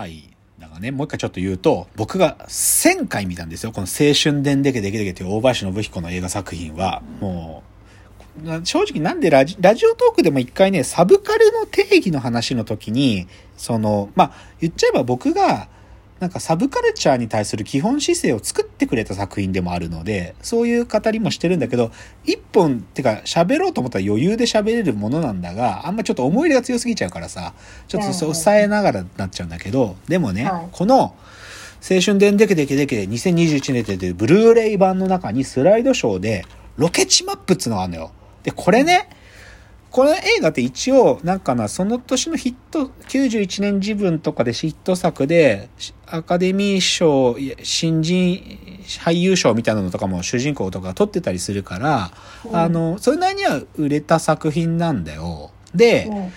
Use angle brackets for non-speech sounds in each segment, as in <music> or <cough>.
はい。だからね、もう一回ちょっと言うと、僕が1000回見たんですよ。この青春伝でけでけでけという大林信彦の映画作品は、もう、正直なんでラジラジオトークでも一回ね、サブカルの定義の話の時に、その、まあ、言っちゃえば僕が、なんかサブカルチャーに対する基本姿勢を作ってくれた作品でもあるので、そういう語りもしてるんだけど、一本、ってか喋ろうと思ったら余裕で喋れるものなんだが、あんまちょっと思い入れが強すぎちゃうからさ、ちょっとそう抑えながらなっちゃうんだけど、でもね、はいこの、青春伝でけでけでけ2021年で出てるブルーレイ版の中にスライドショーでロケ地マップっつうのがあるのよ。で、これね、この映画って一応、なんかな、その年のヒット、91年自分とかでヒット作で、しアカデミー賞、新人俳優賞みたいなのとかも主人公とか取ってたりするから、うん。あの、それなりには売れた作品なんだよ。で、うん。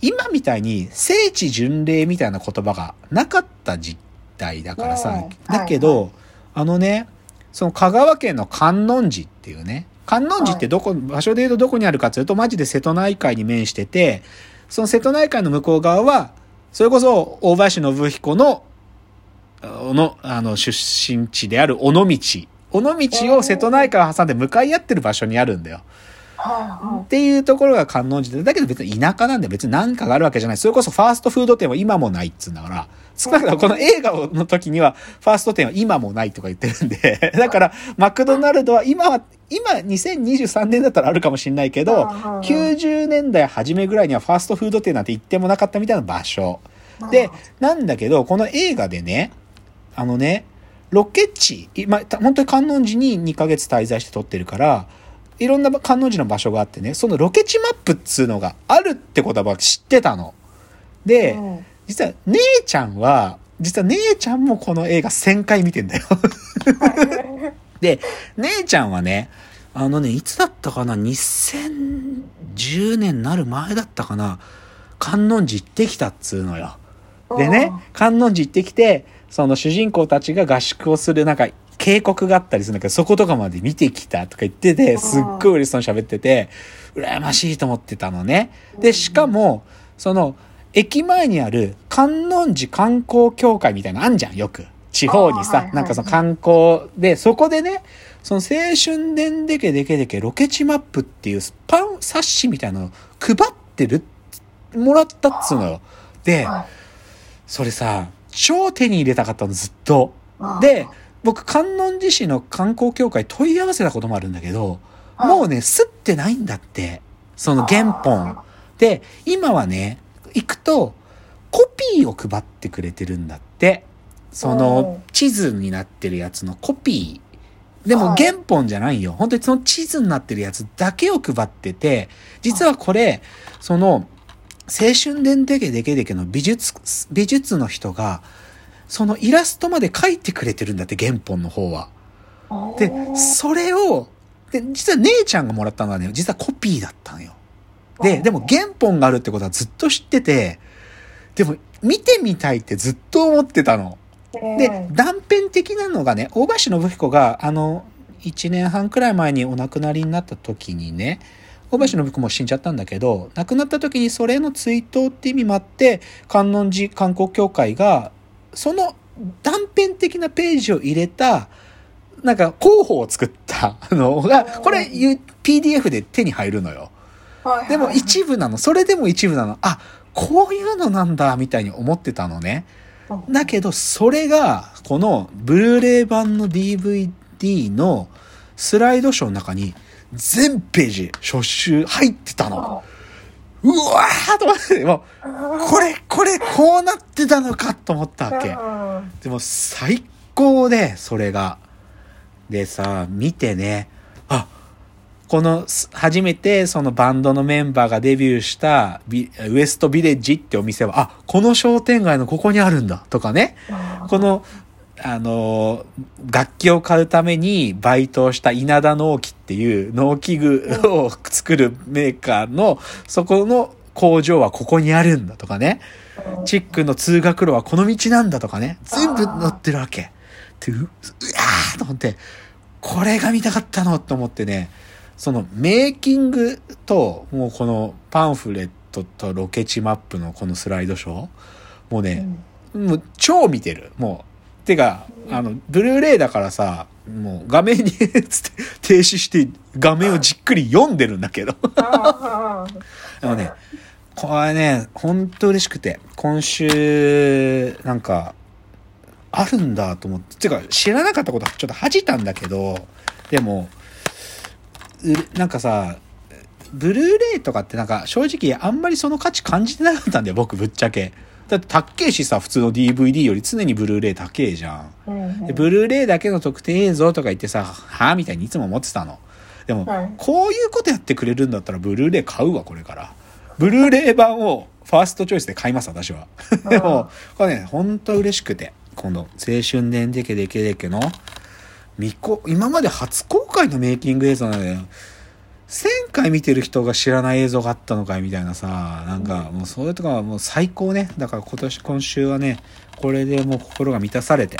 今みたいに聖地巡礼みたいな言葉がなかった時代だからさ、うん。だけど、あのね、その香川県の観音寺っていうね、観音寺ってどこ、場所で言うとどこにあるかっていうと、マジで瀬戸内海に面してて、その瀬戸内海の向こう側は、それこそ大林信彦の、あの、あの、出身地である尾道。尾道を瀬戸内海を挟んで向かい合ってる場所にあるんだよ。はっていうところが観音寺で、だけど別に田舎なんで別に何かがあるわけじゃない。それこそファーストフード店は今もないっつうんだから、少なくともこの映画の時にはファースト店は今もないとか言ってるんで、<laughs> だからマクドナルドは今は、今2023年だったらあるかもしれないけど、うんうんうん90年代初めぐらいにはファーストフード店なんて行ってもなかったみたいな場所。いで、なんだけど、この映画でね、あのね、ロケ地、今、た本当に観音寺に2ヶ月滞在して撮ってるから、いろんな観音寺の場所があってね、そのロケ地マップっつうのがあるってことは知ってたの。で、うん実は姉ちゃんは、実は姉ちゃんもこの映画1000回見てんだよ。で、姉ちゃんはね、あのね、いつだったかな ?2010 年なる前だったかな？観音寺行ってきたっつうのよ。でね、観音寺行ってきて、その主人公たちが合宿をする、なんか、渓谷があったりするんだけど、そことかまで見てきたとか言ってて、すっごい嬉しそうに喋ってて、羨ましいと思ってたのね。で、しかも、その、駅前にある観音寺観光協会みたいなのあんじゃん、よく。地方にさなんかその観光で、そこでね、その青春伝でけでけでけロケ地マップっていうパン冊子みたいなのを配ってる、もらったっつうのよ。で、はいそれさ、超手に入れたかったの、ずっと。あで、僕、観音寺市の観光協会問い合わせたこともあるんだけど、はいもうね、すってないんだって。その原本。で、今はね、行くと、コピーを配ってくれてるんだって。その、地図になってるやつのコピー。でもはい原本じゃないよ。本当にその地図になってるやつだけを配ってて、実はこれ、その、青春伝でけでけでけの美術、美術の人が、そのイラストまで描いてくれてるんだって、原本の方は。で、それを、で、実は姉ちゃんがもらったのはね、実はコピーだったのよ。で、でも原本があるってことはずっと知ってて、でも見てみたいってずっと思ってたの。で、断片的なのがね、大林信彦が、あの、1年半くらい前にお亡くなりになった時にね、大林信彦も死んじゃったんだけど、亡くなった時にそれの追悼って意味もあって、観音寺観光協会が、その断片的なページを入れた、なんか候補を作ったのが、これ PDF で手に入るのよ。でも一部なの。それでも一部なの。あ、こういうのなんだ、みたいに思ってたのね。だけど、それが、このブルーレイ版の DVD のスライドショーの中に全ページ、初集入ってたの。うわーと思って、もう、これ、これ、こうなってたのかと思ったわけ。でも最高で、それが。でさ、見てね、あ、この、す初めてそのバンドのメンバーがデビューしたビウエストビレッジってお店は、あ、この商店街のここにあるんだとかね、この、あの、楽器を買うためにバイトをした稲田農機っていう農機具を作るメーカーの、そこの工場はここにあるんだとかね、チックの通学路はこの道なんだとかね、全部載ってるわけ。うわーと思って、これが見たかったのと思ってね、そのメイキングと、もうこのパンフレットとロケ地マップのこのスライドショー、もうね、もう超見てる。もう。てか、あの、ブルーレイだからさ、もう画面につって停止して画面をじっくり読んでるんだけど。でも <laughs> ね、これね、ほんと嬉しくて、今週、なんか、あるんだと思って、てか知らなかったことはちょっと恥じたんだけど、でも、なんかさ、ブルーレイとかってなんか正直あんまりその価値感じてなかったんだよ、僕ぶっちゃけ。だって高えしさ、普通の DVD より常にブルーレイ高えじゃん。うんでブルーレイだけの特定映像とか言ってさ、はぁみたいにいつも思ってたの。でも、はい、こういうことやってくれるんだったらブルーレイ買うわ、これから。ブルーレイ版をファーストチョイスで買います、私は。でも、これね、ほんと嬉しくて。この青春伝でけでけでけの、今まで初公開のメイキング映像なのよ。1000回見てる人が知らない映像があったのかいみたいなさ、なんかもうそれとかはもう最高ね。だから今年、今週はね、これでもう心が満たされて。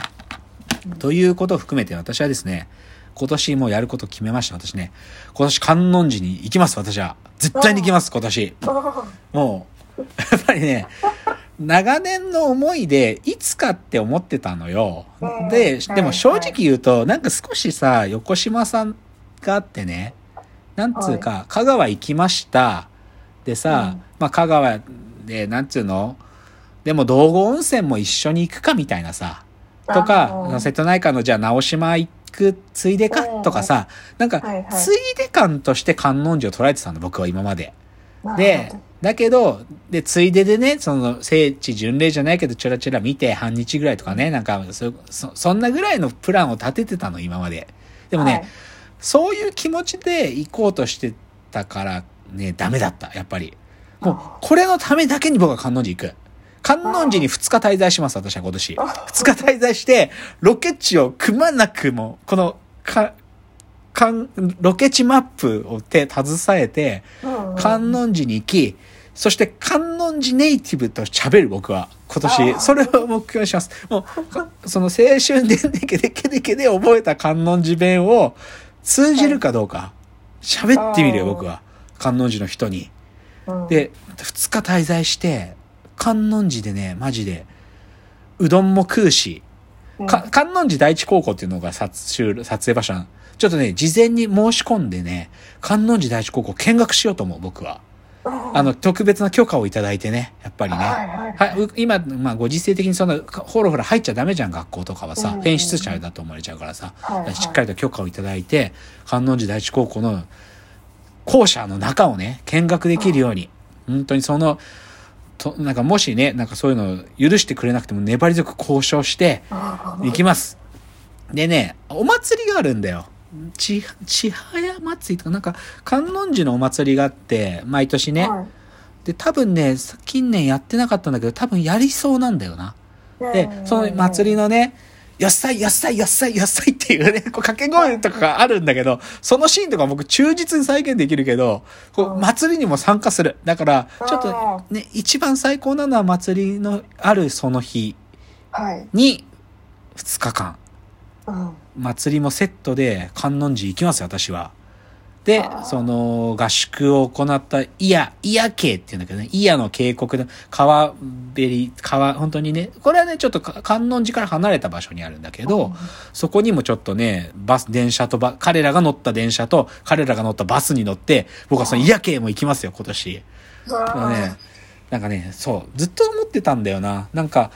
ということを含めて私はですね、今年もうやること決めました、私ね。今年観音寺に行きます、私は。絶対に行きます、今年。<laughs> もう、やっぱりね、長年の思いで、いつかって思ってたのよ。で、でも正直言うと、なんか少しさ、横島さんがあってね、なんつうか、香川行きました。でさ、まあ香川で、なんつうのでも道後温泉も一緒に行くかみたいなさ、とか、瀬戸内海のじゃあ直島行くついでかとかさ、なんか、ついで感として観音寺を捉えてたの、僕は今まで。で、だけど、で、ついででね、その、聖地巡礼じゃないけど、ちょらちょら見て、半日ぐらいとかね、なんかそ、そ、そんなぐらいのプランを立ててたの、今まで。でもね、はい、そういう気持ちで行こうとしてたからね、ダメだった、やっぱり。もう、これのためだけに僕は観音寺行く。観音寺に2日滞在します、私は今年。2日滞在して、ロケ地をくまなくも、この、か、かん、ロケ地マップを手、携えて、観音寺に行き、そして観音寺ネイティブと喋る僕は今年、それを目標にします。もう、その青春ででけでけでけで覚えた観音寺弁を通じるかどうか、喋ってみるよ僕は。観音寺の人に。で、二日滞在して、観音寺でね、マジで、うどんも食うし、観音寺第一高校っていうのが撮影撮影場所ちょっとね、事前に申し込んでね、観音寺第一高校見学しようと思う、僕は。あの、特別な許可をいただいてね、やっぱりね。はい、はい、今、まあ、ご時世的にそんな、ほらほら入っちゃダメじゃん、学校とかはさ。変質者だと思われちゃうからさ。しっかりと許可をいただいて、観音寺第一高校の校舎の中をね、見学できるように、本当にその、と、なんかもしね、なんかそういうのを許してくれなくても粘り強く交渉して、行きます。でね、お祭りがあるんだよ。ち、ちはや祭りとか、なんか、観音寺のお祭りがあって、毎年ね。はい、で、多分ね、近年やってなかったんだけど、多分やりそうなんだよな。で、その祭りのね、よっさい、よっさい、よっさい、よっさいっていうね、こう掛け声とかがあるんだけど、そのシーンとか僕忠実に再現できるけど、こう、祭りにも参加する。だから、ちょっとね、一番最高なのは祭りのあるその日に、2日間。祭りもセットで観音寺行きますよ、私は。で、その合宿を行ったイヤ、イヤ渓っていうんだけどね、イヤの渓谷の川べり、川、本当にね、これはね、ちょっと観音寺から離れた場所にあるんだけど、そこにもちょっとね、バス、電車とバ、彼らが乗った電車と彼らが乗ったバスに乗って、僕はそのイヤ渓も行きますよ、今年。ね、なんかね、そう、ずっと思ってたんだよな。なんか、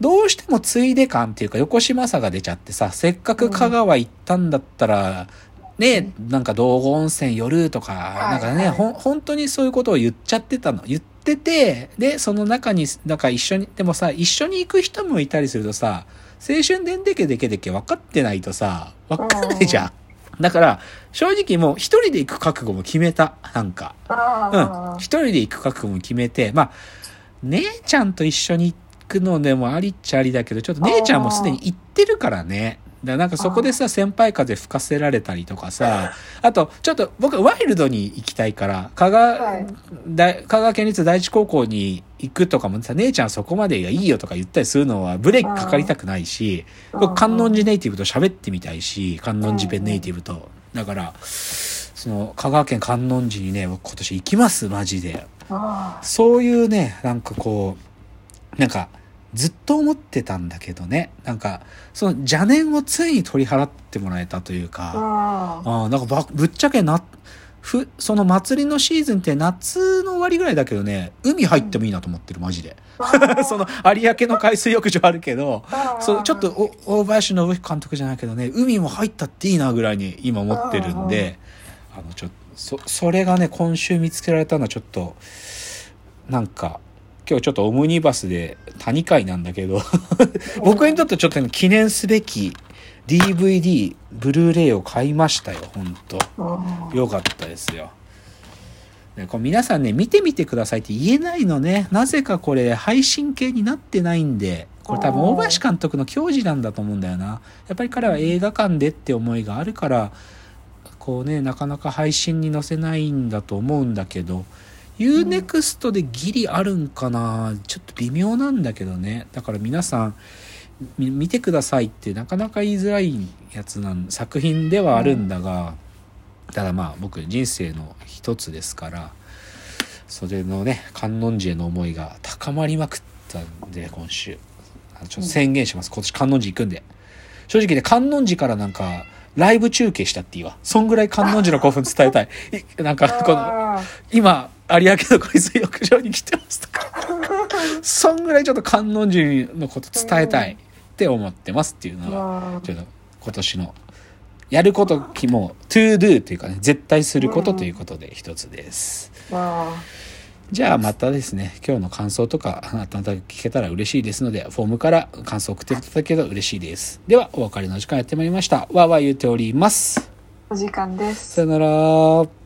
どうしてもついで感っていうか、横島さが出ちゃってさ、せっかく香川行ったんだったら、ね、なんか道後温泉寄るとか、なんかね、ほ、本当にそういうことを言っちゃってたの。言ってて、で、その中に、だから一緒に、でもさ、一緒に行く人もいたりするとさ、青春伝でけでけでけ分かってないとさ、分かんないじゃん。だから、正直もう一人で行く覚悟も決めた。なんか。うん。一人で行く覚悟も決めて、まあ、姉ちゃんと一緒に行くのでもありっちゃありだけど、ちょっと姉ちゃんもすでに行ってるからね。だなんかそこでさ、先輩風吹かせられたりとかさ、あと、ちょっと僕はワイルドに行きたいから、香川、はい、香川県立第一高校に行くとかもさ、姉ちゃんそこまでがいいよとか言ったりするのはブレーキかかりたくないし、僕観音寺ネイティブと喋ってみたいし、観音寺弁ネイティブと。だから、その、香川県観音寺にね、僕今年行きます、マジで。そういうね、なんかこう、なんか、ずっと思ってたんだけどね。なんか、その邪念をついに取り払ってもらえたというか、あああ、なんかばぶっちゃけな、ふ、その祭りのシーズンって夏の終わりぐらいだけどね、海入ってもいいなと思ってる、マジで。<laughs> その有明の海水浴場あるけど、そう、ちょっとお大林信彦監督じゃないけどね、海も入ったっていいなぐらいに今思ってるんで、あの、ちょっと、そ、それがね、今週見つけられたのはちょっと、なんか、今日ちょっとオムニバスで谷会なんだけど、<laughs> 僕にとってちょっとね記念すべき DVD、ブルーレイを買いましたよ、ほんと。うんよかったですよ。ね、これ皆さんね、見てみてくださいって言えないのね。なぜかこれ配信系になってないんで、これ多分大林監督の矜持なんだと思うんだよな。やっぱり彼は映画館でって思いがあるから、こうね、なかなか配信に載せないんだと思うんだけど、UNEXT でギリあるんかな？ちょっと微妙なんだけどね。だから皆さん、み見てくださいってなかなか言いづらいやつなん、作品ではあるんだが、ただまあ僕人生の一つですからそれのね観音寺への思いが高まりまくったんで今週。ちょっと宣言します。今年観音寺行くんで。正直ね観音寺からなんかライブ中継したっていいわ。そんぐらい観音寺の興奮伝えたい。いなんかこのあ今有明の海水浴場に来てますとか <laughs> そんぐらいちょっと観音寺のこと伝えたいって思ってますっていうーのはまあちょっと今年のやることきも to do というかね絶対することということで一つです、まあじゃあまたですね今日の感想とかあなた聞けたら嬉しいですのでフォームから感想を送っていただけると嬉しいです。ではお別れの時間やってまいりました。わーわー言っております。お時間です。さよなら